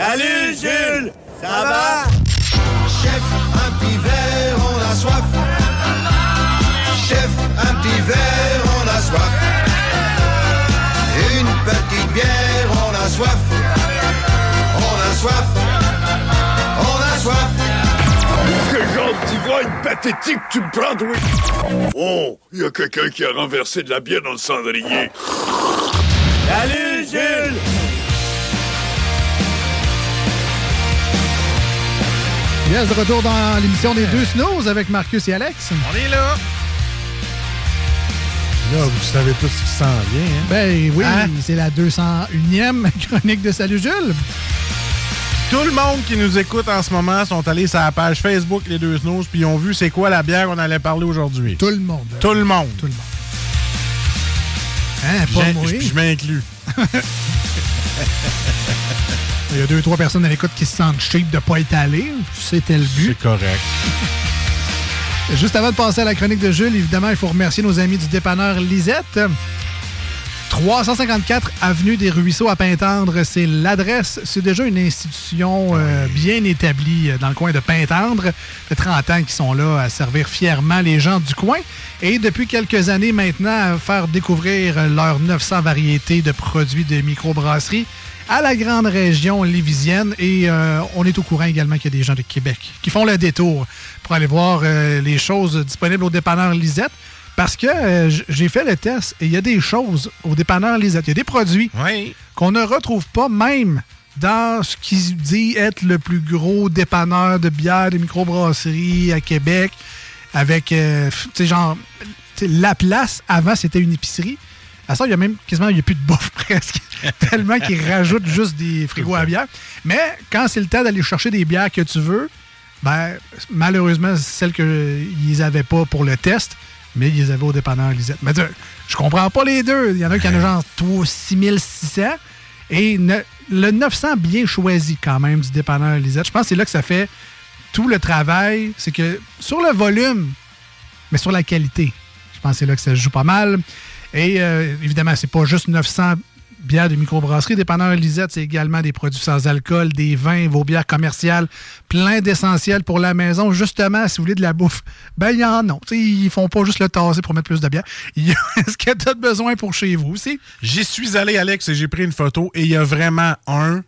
Salut Jules! Ça va? Chef, un petit verre, on a soif. Chef, un petit verre, on a soif. Une petite bière, on a soif. On a soif. On a soif. Quel genre d'ivrogne pathétique tu me prends, oui? Oh, il y a quelqu'un qui a renversé de la bière dans le cendrier. Salut Jules! Yes, de retour dans l'émission des deux snows avec Marcus et Alex. On est là. Là, vous savez tous ce qui s'en vient. Hein? Ben oui, Hein? c'est la 201e chronique de Salut Jules. Tout le monde qui nous écoute en ce moment sont allés sur la page Facebook Les Deux Snows puis ils ont vu c'est quoi la bière qu'on allait parler aujourd'hui. Tout le monde. Tout le monde. Tout le monde. Hein, pas moi. Je m'inclus. Il y a deux, trois personnes à l'écoute qui se sentent cheap de ne pas être allées. C'était le but. C'est correct. Juste avant de passer à la chronique de Jules, évidemment, il faut remercier nos amis du dépanneur Lisette. 354 Avenue des Ruisseaux à Pintendre, c'est l'adresse. C'est déjà une institution euh, bien établie euh, dans le coin de Pintendre. Fait 30 ans qu'ils sont là à servir fièrement les gens du coin. Et depuis quelques années maintenant, à faire découvrir leurs 900 variétés de produits de microbrasserie à la grande région lévisienne. Et euh, on est au courant également qu'il y a des gens de Québec qui font le détour pour aller voir euh, les choses disponibles au dépanneur Lisette. Parce que euh, j'ai fait le test et il y a des choses au dépanneur Lisette. Il y a des produits Oui. qu'on ne retrouve pas même dans ce qui dit être le plus gros dépanneur de bière, de microbrasserie à Québec. Avec, euh, tu sais, genre, la place, avant, c'était une épicerie. À ça, il y a même quasiment, il n'y a plus de bouffe presque. Tellement qu'ils rajoutent juste des frigos à bière. Mais quand c'est le temps d'aller chercher des bières que tu veux, ben, malheureusement, celles qu'ils n'avaient pas pour le test, mais ils les avaient au dépanneur Lisette. Mais je comprends pas les deux. Il y en a qui en a genre 3 6600 et ne- le 900 bien choisi quand même du dépanneur Lisette. Je pense que c'est là que ça fait tout le travail. C'est que sur le volume, mais sur la qualité, je pense que c'est là que ça joue pas mal. Et euh, évidemment, c'est pas juste 900 bières de microbrasserie. Dépanneur Lisette, c'est également des produits sans alcool, des vins, vos bières commerciales, plein d'essentiels pour la maison. Justement, si vous voulez de la bouffe, ben il y en a. Tu sais, ils font pas juste le tasser pour mettre plus de bière. Il y a ce que tu as besoin pour chez vous aussi? J'y suis allé, Alex, et j'ai pris une photo et il y a vraiment un.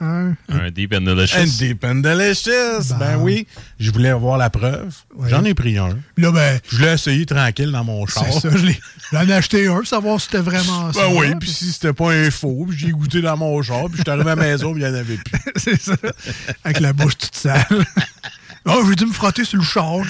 Un, Un Deep and Delicious. Un Deep and Delicious. Ben oui. Je voulais avoir la preuve. J'en ai pris un. Là, ben. Je l'ai essayé tranquille dans mon char. C'est ça, je l'ai- j'en ai acheté un pour savoir si c'était vraiment ça. Ben oui, puis si c'était pas un faux, puis j'ai goûté dans mon char, puis je suis arrivé à la maison, puis il n'y en avait plus. c'est ça. Avec la bouche toute sale. Oh, j'ai dû me frotter sur le char.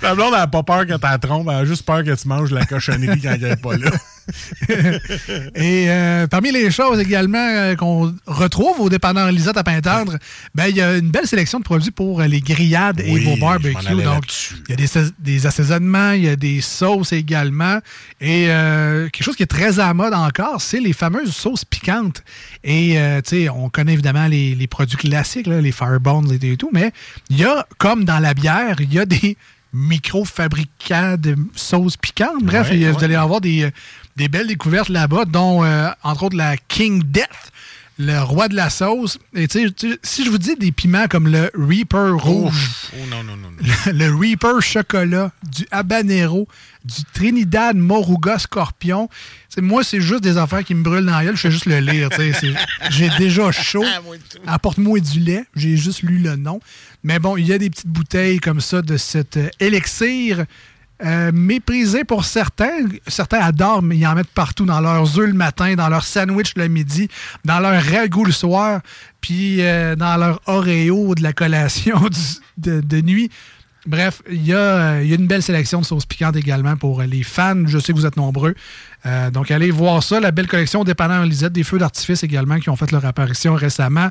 Ta blonde, elle n'a pas peur que tu la trompes, elle a juste peur que tu manges la cochonnerie quand elle n'est pas là. Et euh, parmi les choses également euh, qu'on retrouve au dépanneur Lisette à Pintendre, ben, il y a une belle sélection de produits pour euh, les grillades et vos barbecues. Donc, il y a des, sais- des assaisonnements, il y a des sauces également. Et quelque chose qui est très à la mode encore, c'est les fameuses sauces piquantes. Et, tu sais, on connaît évidemment les, les produits classiques, là, les Firebones et tout, mais il y a, comme dans la bière, il y a des micro-fabricants de sauces piquantes. Bref, Ouais, ouais. vous allez avoir des, des belles découvertes là-bas, dont, euh, entre autres, la King Death. le roi de la sauce. Et tu sais, si je vous dis des piments comme le Reaper rouge, Oh non, non, non. non. le Reaper chocolat, du habanero, du Trinidad Moruga scorpion. Moi, c'est juste des affaires qui me brûlent dans la gueule. Je fais juste le lire. tu sais, c'est- J'ai déjà chaud. Apporte-moi du lait. J'ai juste lu le nom. Mais bon, il y a des petites bouteilles comme ça de cet euh, élixir. Euh, méprisé pour certains. Certains adorent, mais ils en mettent partout dans leurs œufs le matin, dans leur sandwich le midi, dans leur ragoût le soir, puis euh, dans leur Oreo de la collation de nuit. Bref, il y, a, euh, il y a une belle sélection de sauces piquantes également pour les fans. Je sais que vous êtes nombreux. Euh, donc, allez voir ça. La belle collection Dépanneur Lisette, des feux d'artifice également qui ont fait leur apparition récemment.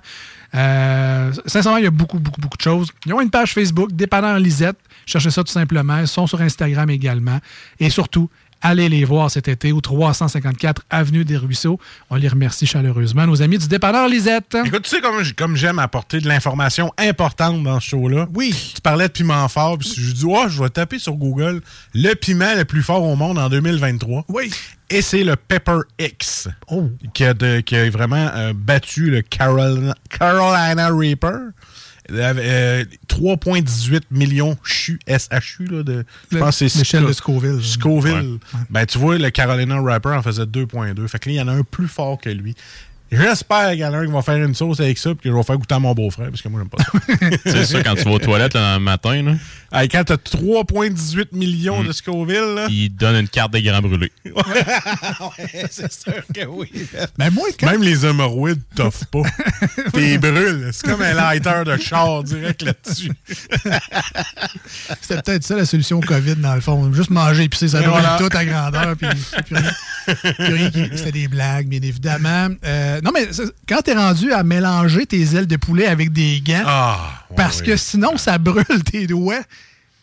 Euh, sincèrement, il y a beaucoup, beaucoup, beaucoup de choses. Ils ont une page Facebook, Dépanneur Lisette. Cherchez ça tout simplement. Ils sont sur Instagram également. Et surtout, allez les voir cet été au 354 Avenue des Ruisseaux. On les remercie chaleureusement, nos amis du Dépanneur Lisette. Écoute, tu sais comme, comme j'aime apporter de l'information importante dans ce show-là? Oui. Tu parlais de piment fort, puis je dis, oh, je vais taper sur Google le piment le plus fort au monde en 2023. Oui. Et c'est le Pepper X. Oh. Qui a, de- qui a vraiment euh, battu le Carolina, Carolina Reaper. Euh, 3,18 millions CHU, SHU, là, de, je Le- pense que c'est Sco- de Scoville. Scoville. Ben, tu vois, le Carolina Reaper en faisait 2,2. Fait que là, il y en a un plus fort que lui. J'espère qu'il y en a un qui va faire une sauce avec ça puis que je vais faire goûter à mon beau-frère parce que moi, j'aime pas ça. C'est ça, quand tu vas aux toilettes là, le matin, là, Hey, quand t'as 3,18 millions de Scoville, là. il donne une carte des grands brûlés. ouais, c'est sûr que oui. Mais moi, quand- Même les hémorroïdes t'offrent pas. T'es brûles. C'est comme un lighter de char direct là-dessus. C'était peut-être ça la solution au COVID, dans le fond. Juste manger épicé, ça brûle voilà. tout à grandeur. Puis, puis rien. Puis rien qui- C'était des blagues, bien évidemment. Euh, non, mais quand t'es rendu à mélanger tes ailes de poulet avec des gants, Ah, ouais, parce que sinon, ça brûle tes doigts.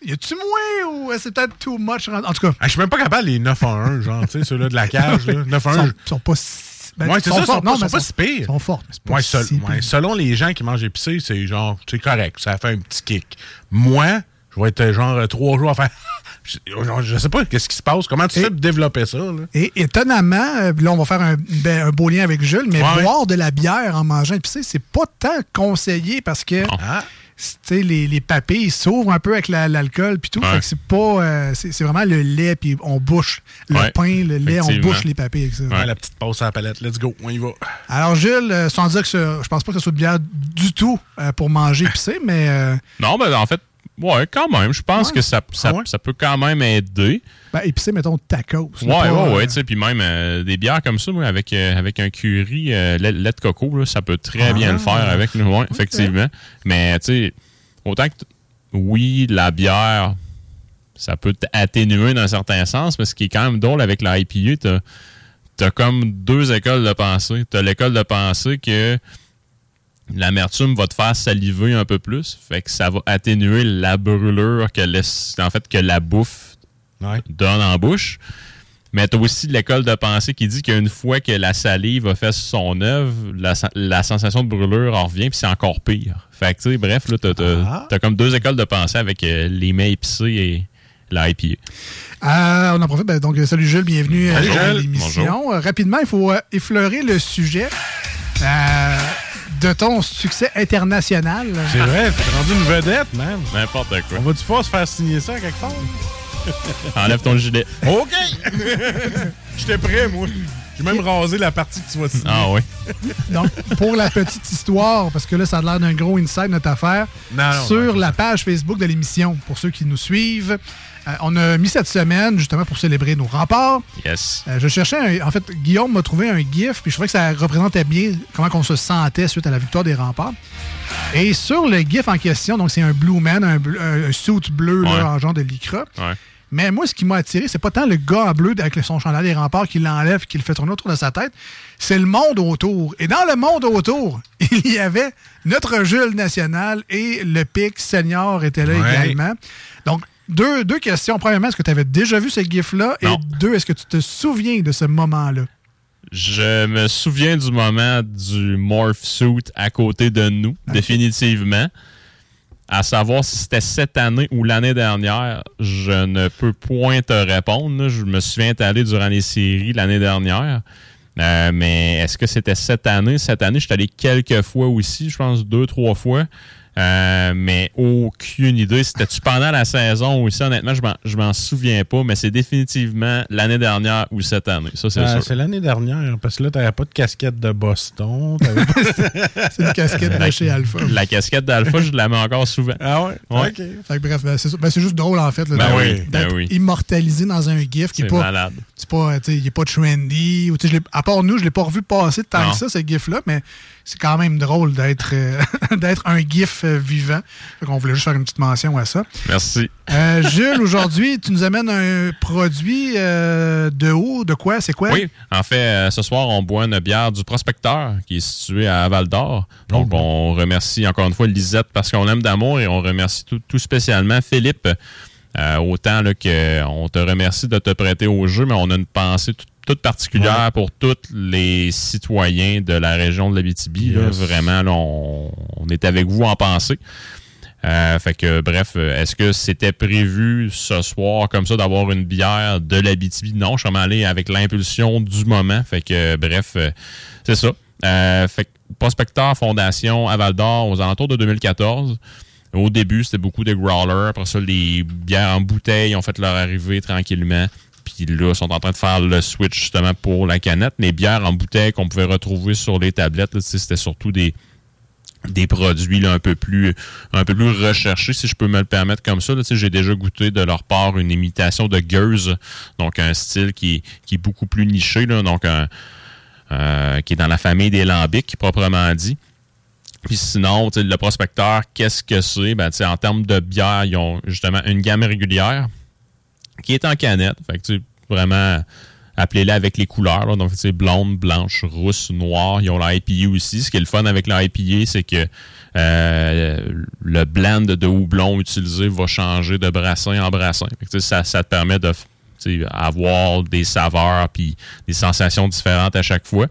Y a-tu moins ou c'est peut-être too much? En tout cas, Ah, je suis même pas capable les 9 en 1, genre, tu sais, ceux-là de la cage, là. 9 en ils 1. sont, sont pas si. ben, ouais, ils c'est ça, ils sont, Non, sont pas si pires. Ils sont forts, seul- ouais, selon les gens qui mangent épicé, c'est genre, c'est correct, ça fait un petit kick. Moi, je vais être genre trois jours à faire. Je, je sais pas qu'est-ce qui se passe, comment tu Et- fais pour développer ça, là? Et étonnamment, euh, là, on va faire un, ben, un beau lien avec Jules, mais Ouais. boire de la bière en mangeant épicé, c'est pas tant conseillé parce que Ah. Tu sais, les, les papilles s'ouvrent un peu avec la- l'alcool puis tout. Ouais. Fait que c'est pas. euh, c'est c'est vraiment le lait, puis on bouche le Ouais, pain, le lait, on bouche les papilles avec ça. Ouais, la petite pause à la palette, let's go, on y va. Alors, Jules, euh, sans dire que ce- je pense pas que ce soit de bière du tout euh, pour manger épicé, mais euh, Non, ben en fait, ouais, quand même. Je pense Ouais. que ça, ça, Ah ouais? ça peut quand même aider. ben, épicé, mettons, tacos. Ouais, pas, ouais, euh, ouais, tu sais, puis même euh, des bières comme ça, moi, avec, euh, avec un curry, euh, lait, lait de coco, là, ça peut très bien le faire avec nous, ouais, effectivement. Mais, tu sais, autant que, oui, la bière, ça peut t'atténuer dans un certain sens, mais ce qui est quand même drôle avec la IPA, t'as t'as comme deux écoles de pensée. T'as l'école de pensée que l'amertume va te faire saliver un peu plus, fait que ça va atténuer la brûlure que laisse, en fait, que la bouffe Ouais. donne en bouche. Mais tu as aussi l'école de pensée qui dit qu'une fois que la salive a fait son œuvre, la, sen- la sensation de brûlure en revient, puis c'est encore pire. Fait que, tu sais, bref, là, t'as, t'as- Ah. comme deux écoles de pensée avec euh, les mets épicés et l'IPA. Euh, on en profite. Ben, donc, euh, salut Jules, bienvenue Salut, à l'émission. Euh, rapidement, il faut euh, effleurer le sujet euh, de ton succès international. C'est vrai, t'es rendu une vedette, man. N'importe quoi. On va-tu pas se faire signer ça quelque part? Enlève ton gilet. OK! J'étais prêt, moi. J'ai même rasé la partie que tu vas signer. Ah oui. Donc, pour la petite histoire, parce que là, ça a l'air d'un gros inside notre affaire, Non, non, sur la page Facebook de l'émission, pour ceux qui nous suivent, euh, on a mis cette semaine, justement, pour célébrer nos remparts. Yes. Euh, je cherchais, un- en fait, Guillaume m'a trouvé un GIF, puis je trouvais que ça représentait bien comment on se sentait suite à la victoire des remparts. Et sur le GIF en question, donc c'est un Blue Man, un, bleu- un- suit bleu là, en genre de lycra. Ouais. Mais moi, ce qui m'a attiré, c'est pas tant le gars en bleu avec son chandail des remparts qui l'enlève, qui le fait tourner autour de sa tête, c'est le monde autour. Et dans le monde autour, il y avait notre Jules national et le pic senior était là Ouais. également. Donc, deux, deux questions. Premièrement, est-ce que tu avais déjà vu ce gif-là? Et deux, est-ce que tu te souviens de ce moment-là? Je me souviens du moment du morph suit à côté de nous, définitivement. À savoir si c'était cette année ou l'année dernière, je ne peux point te répondre. Je me souviens être allé durant les séries l'année dernière. Euh, mais est-ce que c'était cette année? Cette année, je suis allé quelques fois aussi, je pense deux, trois fois. Euh, mais aucune idée. C'était-tu pendant la saison aussi? Honnêtement, je m'en- souviens pas, mais c'est définitivement l'année dernière ou cette année. Ça, c'est sûr. c'est l'année dernière, parce que là, t'avais pas de casquette de Boston. pas- C'est une casquette de chez Alpha. La casquette d'Alpha, je la mets encore souvent. Ah ouais? Ouais. OK. Fait que bref, ben, c'est ça. Ben, c'est juste drôle en fait là, Ben oui, ben oui. immortalisé dans un GIF qui est pas. malade. C'est pas, tu sais, il est pas trendy. Ou, je à part nous, je l'ai pas revu passer tant Non. que ça, ce GIF-là, mais c'est quand même drôle d'être euh, d'être un GIF euh, vivant. On voulait juste faire une petite mention à ça. Merci. Euh, Jules, aujourd'hui, tu nous amènes un produit de haut, de quoi? C'est quoi? Oui, en fait, ce soir, on boit une bière du Prospecteur qui est située à Val d'Or. Donc, on remercie encore une fois Lisette parce qu'on l'aime d'amour et on remercie tout, tout spécialement Philippe. Euh, autant là, que on te remercie de te prêter au jeu, mais on a une pensée tout- toute particulière pour tous les citoyens de la région de l'Abitibi. là. Vraiment, là, on, on est avec vous en pensée. Euh, fait que, bref, euh, est-ce que c'était prévu ce soir comme ça d'avoir une bière de l'Abitibi? Non, je suis vraiment allé avec l'impulsion du moment. Fait que, bref, euh, c'est ça. Euh, fait que Prospecteur Fondation à Val d'Or aux alentours de 2014. Au début, c'était beaucoup de growlers. Après ça, les bières en bouteille ont fait leur arrivée tranquillement. Puis là, sont en train de faire le switch justement pour la canette. Les bières en bouteille qu'on pouvait retrouver sur les tablettes, c'était surtout des, des produits un peu plus un peu plus recherchés, si je peux me le permettre comme ça. J'ai déjà goûté de leur part une imitation de Gueuse, donc un style qui, qui est beaucoup plus niché, donc euh, qui est dans la famille des lambics, proprement dit. Puis sinon, le prospecteur, qu'est-ce que c'est? Ben, en termes de bière, ils ont justement une gamme régulière qui est en canette. Fait que, tu vraiment, appelez-la avec les couleurs. là. Donc, sais, blonde, blanche, rousse, noire. Ils ont la IPA aussi. Ce qui est le fun avec la IPA, c'est que euh, le blend de houblon utilisé va changer de brassin en brassin. Ça, ça te permet de avoir des saveurs puis des sensations différentes à chaque fois.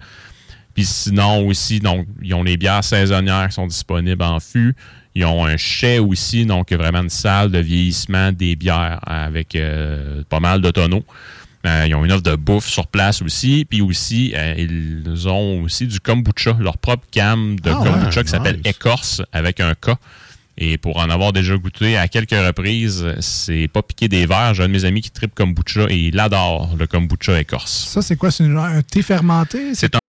Puis sinon aussi, donc, ils ont les bières saisonnières qui sont disponibles en fût. Ils ont un chai aussi, donc vraiment une salle de vieillissement des bières avec euh, pas mal de tonneaux. Euh, ils ont une offre de bouffe sur place aussi. Puis aussi, euh, ils ont aussi du kombucha, leur propre cam de Ah kombucha ouais, qui s'appelle nice. Écorce avec un K. Et pour en avoir déjà goûté à quelques reprises, c'est pas piqué des verres. J'ai un de mes amis qui tripe kombucha et il adore le kombucha écorce. Ça, c'est quoi? C'est un thé fermenté? C'est un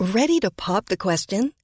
Ready to pop the question?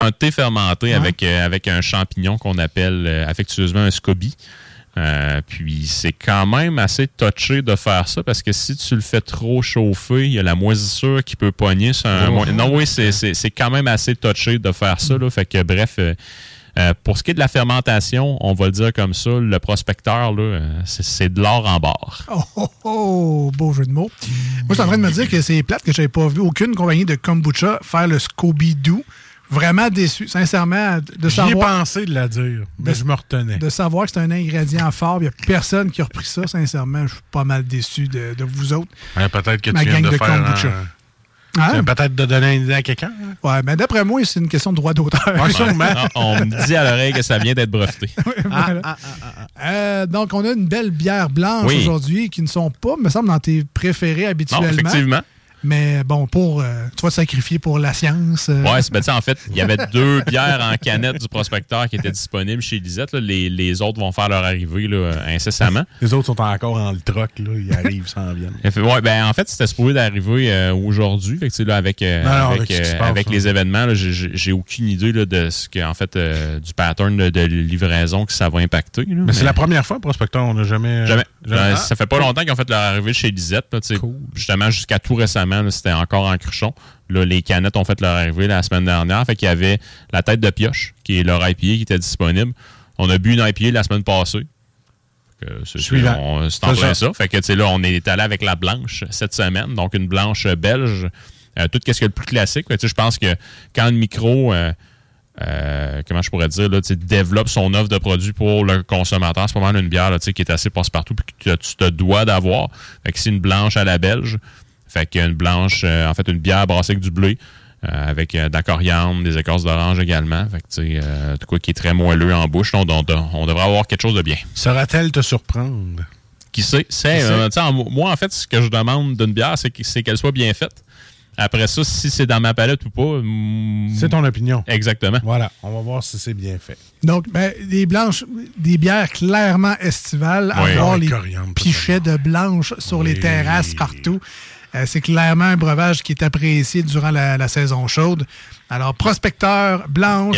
Un thé fermenté avec, euh, avec un champignon qu'on appelle euh, affectueusement un SCOBY. Euh, puis c'est quand même assez touché de faire ça parce que si tu le fais trop chauffer, il y a la moisissure qui peut pogner sur un. Oh. Non, oui, c'est- quand même assez touché de faire ça. Là. Fait que bref, euh, pour ce qui est de la fermentation, on va le dire comme ça, le prospecteur, c'est- de l'or en barre. Oh, oh, oh, beau jeu de mots. Moi, je suis en train de me dire que c'est plate que j'avais pas vu aucune compagnie de kombucha faire le Scooby-Doo. Vraiment déçu, sincèrement, de J'y ai savoir, pensé de la dire, mais je me retenais. de savoir que c'est un ingrédient fort. Il n'y a personne qui a repris ça, sincèrement. Je suis pas mal déçu de, de vous autres. Ouais, peut-être que Ma tu viens de, de faire kombucha. un- Hein? peut-être de donner une idée à quelqu'un. hein? Ouais, mais d'après moi, c'est une question de droit d'auteur. Ouais, sûrement. Ah, on me dit à l'oreille que ça vient d'être breveté. Voilà. Euh, donc, on a une belle bière blanche Oui. aujourd'hui qui ne sont pas, me semble, dans tes préférés Non, habituellement. effectivement. Mais bon, pour, euh, tu vas te sacrifier pour la science. euh. Ouais, c'est ben, tu sais, en fait, il y avait deux bières en canette du prospecteur qui étaient disponibles chez Lisette. là. Les, les autres vont faire leur arrivée là, incessamment. Les autres sont encore en le troc, là. Ils arrivent, s'en viennent. Ouais, ben, en fait, c'était supposé d'arriver euh, aujourd'hui. Fait que, tu sais, là, avec, euh, Non, avec, avec euh, passe, avec hein. les événements, là, j'ai- aucune idée là, de ce que, en fait, euh, du pattern de, de livraison que ça va impacter. là. Mais c'est la première fois, Prospecteur, on n'a jamais. Jamais. jamais- Ah, ça fait pas longtemps qu'ils ont fait leur arrivée chez Lisette. là, tu sais. Justement, jusqu'à tout récemment, c'était encore en cruchon. Là, les canettes ont fait leur arrivée la semaine dernière. Fait qu'il y avait la tête de pioche, qui est leur IPA qui était disponible. On a bu une IPA la semaine passée. C'est en plein ça. Fait que, là, on est allé avec la blanche cette semaine. Donc, une blanche belge. Euh, tout ce qui est le plus classique. Je pense que quand le micro... euh, euh, comment je pourrais dire, là, développe son offre de produits pour le consommateur. C'est pas mal une bière là, qui est assez passe-partout puis que tu te dois d'avoir. Fait que c'est une blanche à la belge. Fait qu'une blanche, euh, en fait, une bière brassée avec du blé, euh, avec euh, de la coriandre, des écorces d'orange également. Fait que, tu sais, euh, tout quoi qui est très moelleux en bouche. On, on- on devrait avoir quelque chose de bien. Saura-t-elle te surprendre? Qui sait? C'est, euh, tu sais, en- moi, en fait, ce que je demande d'une bière, c'est que- c'est qu'elle soit bien faite. Après ça, si c'est dans ma palette ou pas... mm, C'est ton opinion. Exactement. Voilà, on va voir si c'est bien fait. Donc, ben, des blanches, des bières clairement estivales, Oui. avoir Ah, les pichets de blanche sur les terrasses partout. Euh, c'est clairement un breuvage qui est apprécié durant la, la saison chaude. Alors, prospecteur blanche,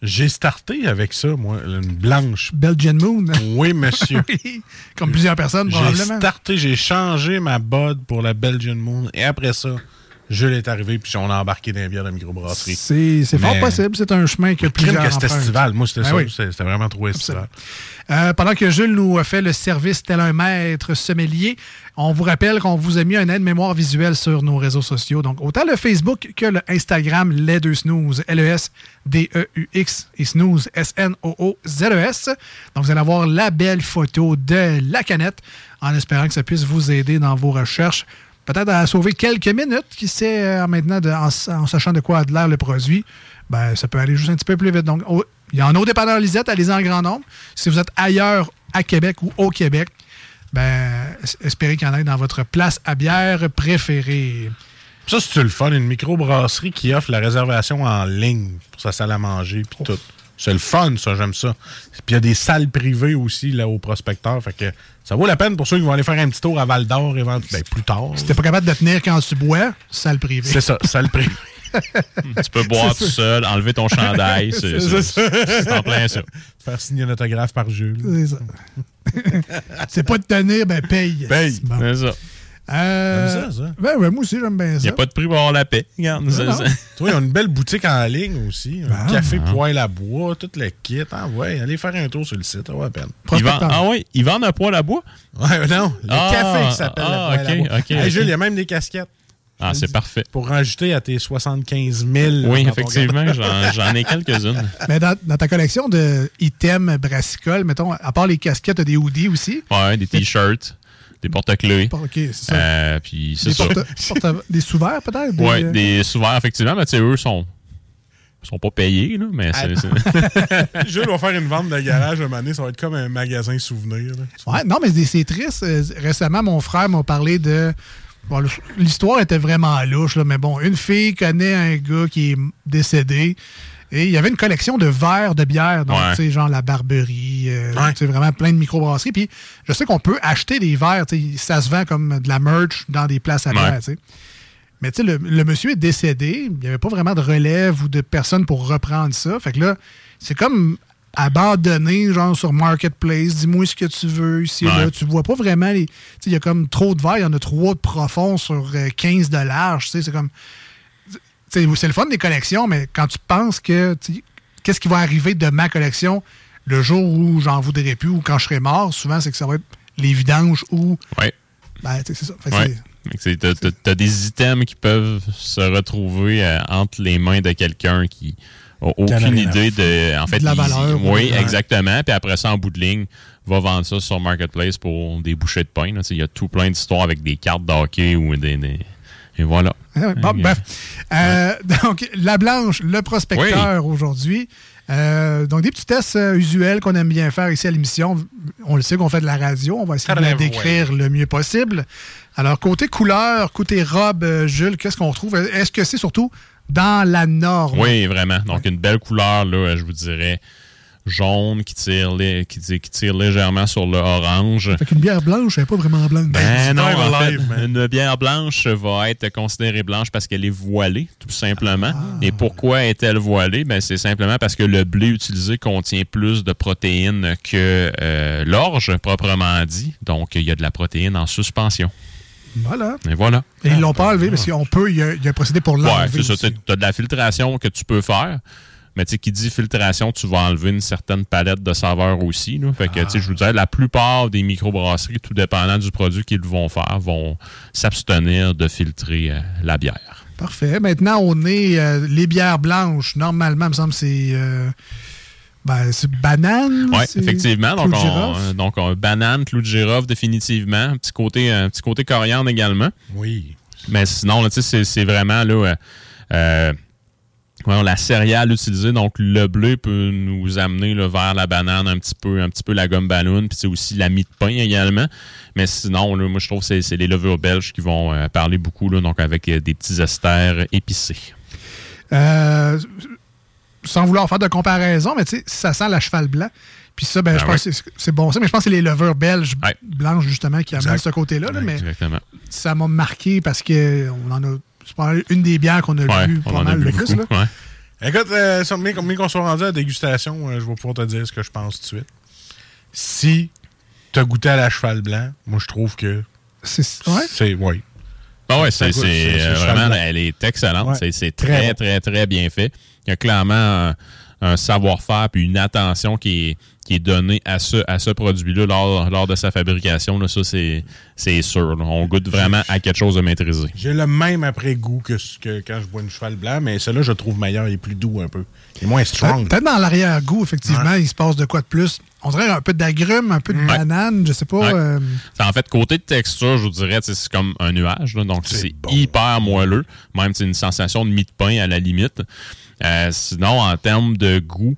J'ai starté avec ça, moi, une blanche. Belgian Moon. Oui, monsieur. Comme plusieurs personnes, J'ai probablement. starté, j'ai changé ma bod pour la Belgian Moon. Et après ça, Jules est arrivé, puis on a embarqué dans les bières de microbrasserie. C'est c'est fort possible. C'est un chemin que plusieurs que c'était estival. Moi, c'était Ben ça. oui. C'était c'était vraiment trop estival. Euh, pendant que Jules nous a fait le service tel un maître sommelier, on vous rappelle qu'on vous a mis un aide-mémoire visuel sur nos réseaux sociaux. Donc, autant le Facebook que le Instagram, les deux snooze, L-E-S-D-E-U-X et snooze, S-N-O-O-Z-E-S. Donc, vous allez avoir la belle photo de la canette en espérant que ça puisse vous aider dans vos recherches. Peut-être à sauver quelques minutes, qui sait, euh, maintenant, de- en, en sachant de quoi a de l'air le produit. Ben, ça peut aller juste un petit peu plus vite. Donc, au- il y en a au dépanneur Lisette, allez-y en grand nombre. Si vous êtes ailleurs à Québec ou au Québec, ben, es- espérez qu'il y en ait dans votre place à bière préférée. Ça, c'est le fun. Une microbrasserie qui offre la réservation en ligne pour sa salle à manger, puis tout. C'est le fun, ça, j'aime ça. Puis il y a des salles privées aussi, là, au prospecteur. Fait que ça vaut la peine pour ceux qui vont aller faire un petit tour à Val d'Or ben, plus tard. Si t'es pas capable de tenir quand tu bois, salle privée. C'est ça, salle privée. Tu peux boire tout ça. seul, enlever ton chandail. C'est ça. en plein ça. Faire signer un autographe par Jules. C'est ça. C'est pas de tenir, ben paye. Paye. Bon. C'est ça. Euh, ça, ça. Ben, ben, moi aussi, j'aime bien Il n'y ça. a pas de prix pour avoir la paix. Regarde, ça- ça- Toi, ils ont une belle boutique en ligne aussi. Un Ben, café ah. poêle à bois, tout le kit. Ah ouais, allez faire un tour sur le site, ça vaut la peine. Ils vendent- ah oui, ils vendent un poêle à bois? Ouais, non, le Ah, café qui s'appelle ah, le poêle à ok, bois. ok, Hey, ok. Jules, il y a même des casquettes. Ah, c'est parfait. Pour rajouter à tes 75 000. Oui, effectivement, j'en ai quelques-unes. Mais dans, dans ta collection de items brassicoles, mettons, à part les casquettes, t'as des hoodies aussi? Ouais, des t-shirts, des porte-clés. Ok, c'est ça. Euh, puis c'est Des, ça. porte- porte- des sous-verts, peut-être? Des, Ouais, euh, des souverains, effectivement, mais tu sais, eux sont, sont pas payés, là, mais c'est. c'est- Jules va faire une vente de garage à un moment donné, ça va être comme un magasin souvenir. là. Ouais, non, mais c'est- triste. Euh, Récemment, mon frère m'a parlé de. bon, L'histoire était vraiment louche, là, mais bon, une fille connaît un gars qui est décédé. Et il y avait une collection de verres de bière, donc, Ouais. tu sais, genre la Barberie, euh, Ouais. tu sais, vraiment plein de microbrasseries. Puis, je sais qu'on peut acheter des verres, tu sais, ça se vend comme de la merch dans des places à Ouais. bière, tu sais. Mais tu sais, le, le monsieur est décédé, il n'y avait pas vraiment de relève ou de personne pour reprendre ça. Fait que là, c'est comme abandonné, genre sur Marketplace, dis-moi ce que tu veux ici et là. Ouais. Tu vois pas vraiment les. Tu sais, il y a comme trop de verre, il y en a trois de profond sur euh, 15 de large. Tu sais, c'est comme. Tu c'est le fun des collections, mais quand tu penses que. tu Qu'est-ce qui va arriver de ma collection le jour où j'en voudrais plus ou quand je serai mort, souvent, c'est que ça va être les vidanges ou. Ouais. Ben, tu sais, c'est ça. Ouais. t'as- t'as des items qui peuvent se retrouver euh, entre les mains de quelqu'un qui a Qui en a aucune idée de. En fait, De la valeur, Oui, ouais. exactement. Puis après ça, en bout de ligne, va vendre ça sur Marketplace pour des bouchées de pain. Tu Il y a tout plein d'histoires avec des cartes d'hockey ou des, des- Et voilà. Ah Bon, bref. Euh, Donc, la blanche, le prospecteur aujourd'hui. Euh, donc, des petits tests euh, usuels qu'on aime bien faire ici à l'émission. On le sait qu'on fait de la radio. On va essayer de la décrire le mieux possible. Alors, côté couleur, côté robe, Jules, qu'est-ce qu'on trouve? Est-ce que c'est surtout dans la norme? Oui, vraiment. Donc, une belle couleur, là, je vous dirais, jaune qui tire, qui, tire- qui tire légèrement sur le orange. Fait qu'une bière blanche, elle n'est pas vraiment blanche. Ben non, Time en fait, Alive, man. une bière blanche va être considérée blanche parce qu'elle est voilée, tout simplement. Et pourquoi est-elle voilée? Ben, c'est simplement parce que le blé utilisé contient plus de protéines que euh, l'orge, proprement dit. Donc, il y a de la protéine en suspension. Voilà. Et voilà. Et ils l'ont pas enlevé parce qu'on peut, il y, a, il y a un procédé pour Ouais, l'enlever. c'est ça. Tu as de la filtration que tu peux faire. Mais tu sais, qui dit filtration, tu vas enlever une certaine palette de saveurs aussi. Là. Fait que, tu sais, je vous dirais, la plupart des microbrasseries, tout dépendant du produit qu'ils vont faire, vont s'abstenir de filtrer euh, la bière. Parfait. Maintenant, on est euh, les bières blanches. Normalement, il me semble que c'est euh, ben, c'est banane. Oui, c'est effectivement. clou Donc, de on, donc on- banane, clou de girofle, définitivement. Un petit côté, un petit côté coriandre également. Oui. Mais sinon, là, tu sais, c'est- c'est vraiment là, euh, euh, voyons, la céréale utilisée. Donc, le bleu peut nous amener là, vers la banane un petit peu, un petit peu la gomme ballon, puis c'est aussi la mie de pain également. Mais sinon, là, moi, je trouve que c'est- les levures belges qui vont euh, parler beaucoup, là, donc avec euh, des petits esters épicés. Euh, sans vouloir faire de comparaison, mais tu sais, ça sent la cheval blanc. Puis ça, ben, Ah je pense ouais. que c'est- bon ça, mais je pense que c'est les levures belges Ouais. blanches, justement, qui amènent ce côté-là. là, mais Exactement. ça m'a marqué parce que on en a. C'est pas une des bières qu'on a Ouais, on pas mal le plus. Là. ouais. Écoute, euh, ça, mais mais qu'on soit rendu à la dégustation, euh, je vais pouvoir te dire ce que je pense tout de suite. Si tu as goûté à la cheval blanc, moi, je trouve que C'est ouais? c'est. Oui. Ouais, Ça c'est euh, vraiment, elle est excellente. Ouais. C'est- C'est Très très, bon. très, très, bien fait. Il y a clairement un, savoir-faire puis une attention qui est, qui est donnée à ce, à ce produit-là lors, lors de sa fabrication. Là, ça, c'est c'est sûr. là. On goûte vraiment à quelque chose de maîtrisé. J'ai le même après-goût que, ce que quand je bois une cheval blanc, mais celui-là, je le trouve meilleur. Il est plus doux un peu. Il est moins strong. Peut-être dans l'arrière-goût, effectivement, il se passe de quoi de plus. On dirait un peu d'agrumes, un peu de banane, je sais pas. Ouais. euh, C'est En fait, côté de texture, je vous dirais, c'est comme un nuage. là. donc, c'est bon. hyper moelleux. Même, c'est une sensation de mie de pain à la limite. Euh, sinon, en termes de goût,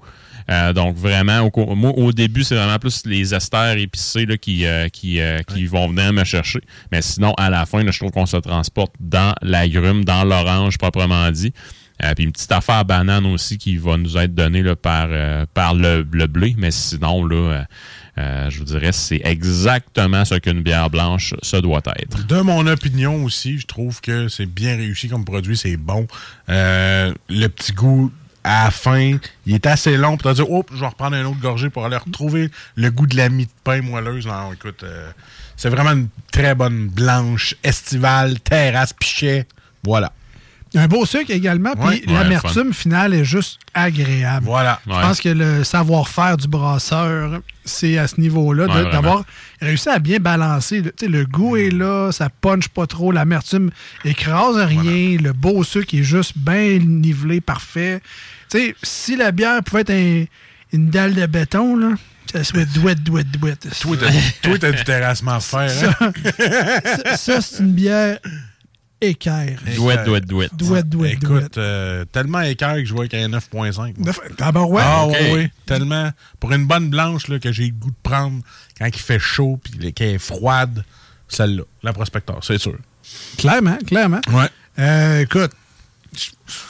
euh, donc vraiment, au, moi, au début, c'est vraiment plus les esters épicés là, qui, euh, qui, euh, qui vont venir me chercher. Mais sinon, à la fin, là, je trouve qu'on se transporte dans l'agrume, dans l'orange proprement dit. Euh, puis une petite affaire banane aussi qui va nous être donnée là, par, euh, par le, le blé. Mais sinon, là, euh, je vous dirais, c'est exactement ce qu'une bière blanche se doit être. De mon opinion aussi, je trouve que c'est bien réussi comme produit, c'est bon. Euh, le petit goût à la fin, il est assez long pour te dire, oh, je vais reprendre un autre gorgée pour aller retrouver le goût de la mie de pain moelleuse. Non, écoute, euh, c'est vraiment une très bonne blanche, estivale, terrasse, pichet. Voilà. Un beau sucre également, puis Ouais. l'amertume finale est juste agréable. Voilà. Je pense que le savoir-faire du brasseur, c'est à ce niveau-là, d'avoir réussi à bien balancer. Le, tu sais, le goût est là, ça punch pas trop, l'amertume écrase rien, le beau sucre est juste bien nivelé, parfait. Tu sais, si la bière pouvait être un- une dalle de béton, là, ça serait douette, douette, douette. Toi, t'as toi, t'as du terrassement à faire. Hein? Ça, ça, c'est une bière équerre. Douette, douette, douette. Douette, douette, douette. Écoute, euh, tellement équerre que je vois qu'il y a un 9.5. moi. Neuf- Ah ben ouais. Ah oui. Tellement. Pour une bonne blanche là, que j'ai le goût de prendre quand il fait chaud puis qu'elle est froide, celle-là, la prospecteur, c'est sûr. Clairement, clairement. Ouais. Euh, écoute,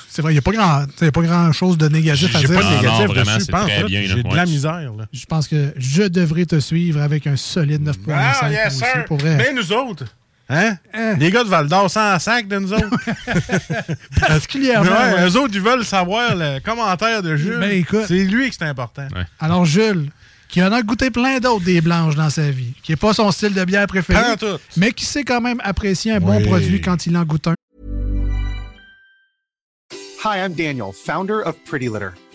c'est vrai, il n'y a a pas grand chose de négatif à dire. pas de Ah non, négatif vraiment, dessus, pense. J'ai de la misère. Là. Je pense que je devrais te suivre avec un solide 9.5. Ah, yes, aussi, sir. pour vrai. Mais nous autres, hein? Hein? Les gars de Val d'Or, sans sac de nous autres. Particulièrement. ouais, ouais. Eux autres, ils veulent savoir le commentaire de Jules. Ben, écoute. c'est lui que c'est important. Ouais. Alors, Jules, qui en a goûté plein d'autres des blanches dans sa vie, qui n'est pas son style de bière préféré, mais qui sait quand même apprécier un bon produit quand il en goûte un. Hi, I'm Daniel, founder of Pretty Litter.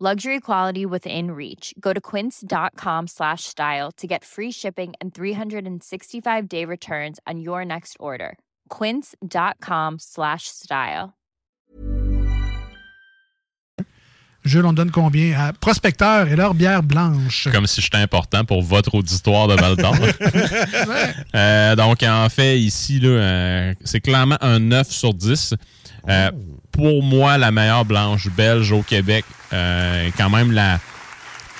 Luxury quality within reach. Go to quince.com slash style to get free shipping and 365 day returns on your next order. Quince.com slash style. Jules, on donne combien à Prospecteur et leur bière blanche? Comme si j'étais important pour votre auditoire de Val d'Or. Euh, donc, en fait, ici, là, euh, c'est clairement un 9 sur 10. Euh, Pour moi, la meilleure blanche belge au Québec, euh, quand même la.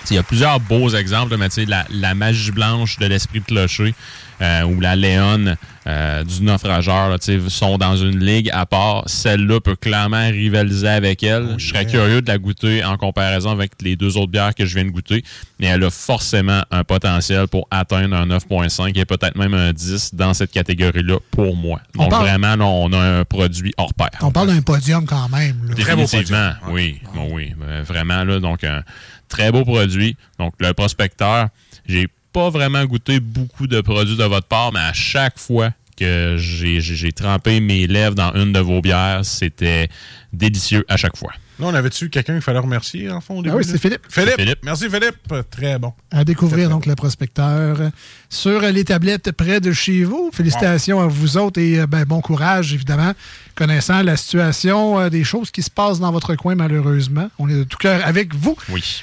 Il y a plusieurs beaux exemples, mais la, la magie blanche de l'esprit de clocher euh, ou la Léon euh, du naufrageur là, tu sais, sont dans une ligue à part. Celle-là peut clairement rivaliser avec elle. je serais curieux de la goûter en comparaison avec les deux autres bières que je viens de goûter, mais elle a forcément un potentiel pour atteindre un 9.5 et peut-être même un 10 dans cette catégorie-là pour moi. On Donc parle- vraiment, là, on a un produit hors pair. On parle d'un podium quand même. là. Définitivement, oui. Bon, oui. Euh, Vraiment, là, donc, un très beau produit. Donc, le prospecteur, j'ai pas vraiment goûté beaucoup de produits de votre part, mais à chaque fois que j'ai trempé mes lèvres dans une de vos bières, c'était délicieux à chaque fois. Là, on avait-tu quelqu'un qu'il fallait remercier, en fond? au Ah début, oui, là? c'est Philippe. Philippe. Philippe. Merci, Philippe. Très bon. À découvrir donc le prospecteur sur les tablettes près de chez vous. Félicitations à vous autres et euh, ben, bon courage, évidemment, connaissant la situation euh, des choses qui se passent dans votre coin, malheureusement. On est de tout cœur avec vous. Oui.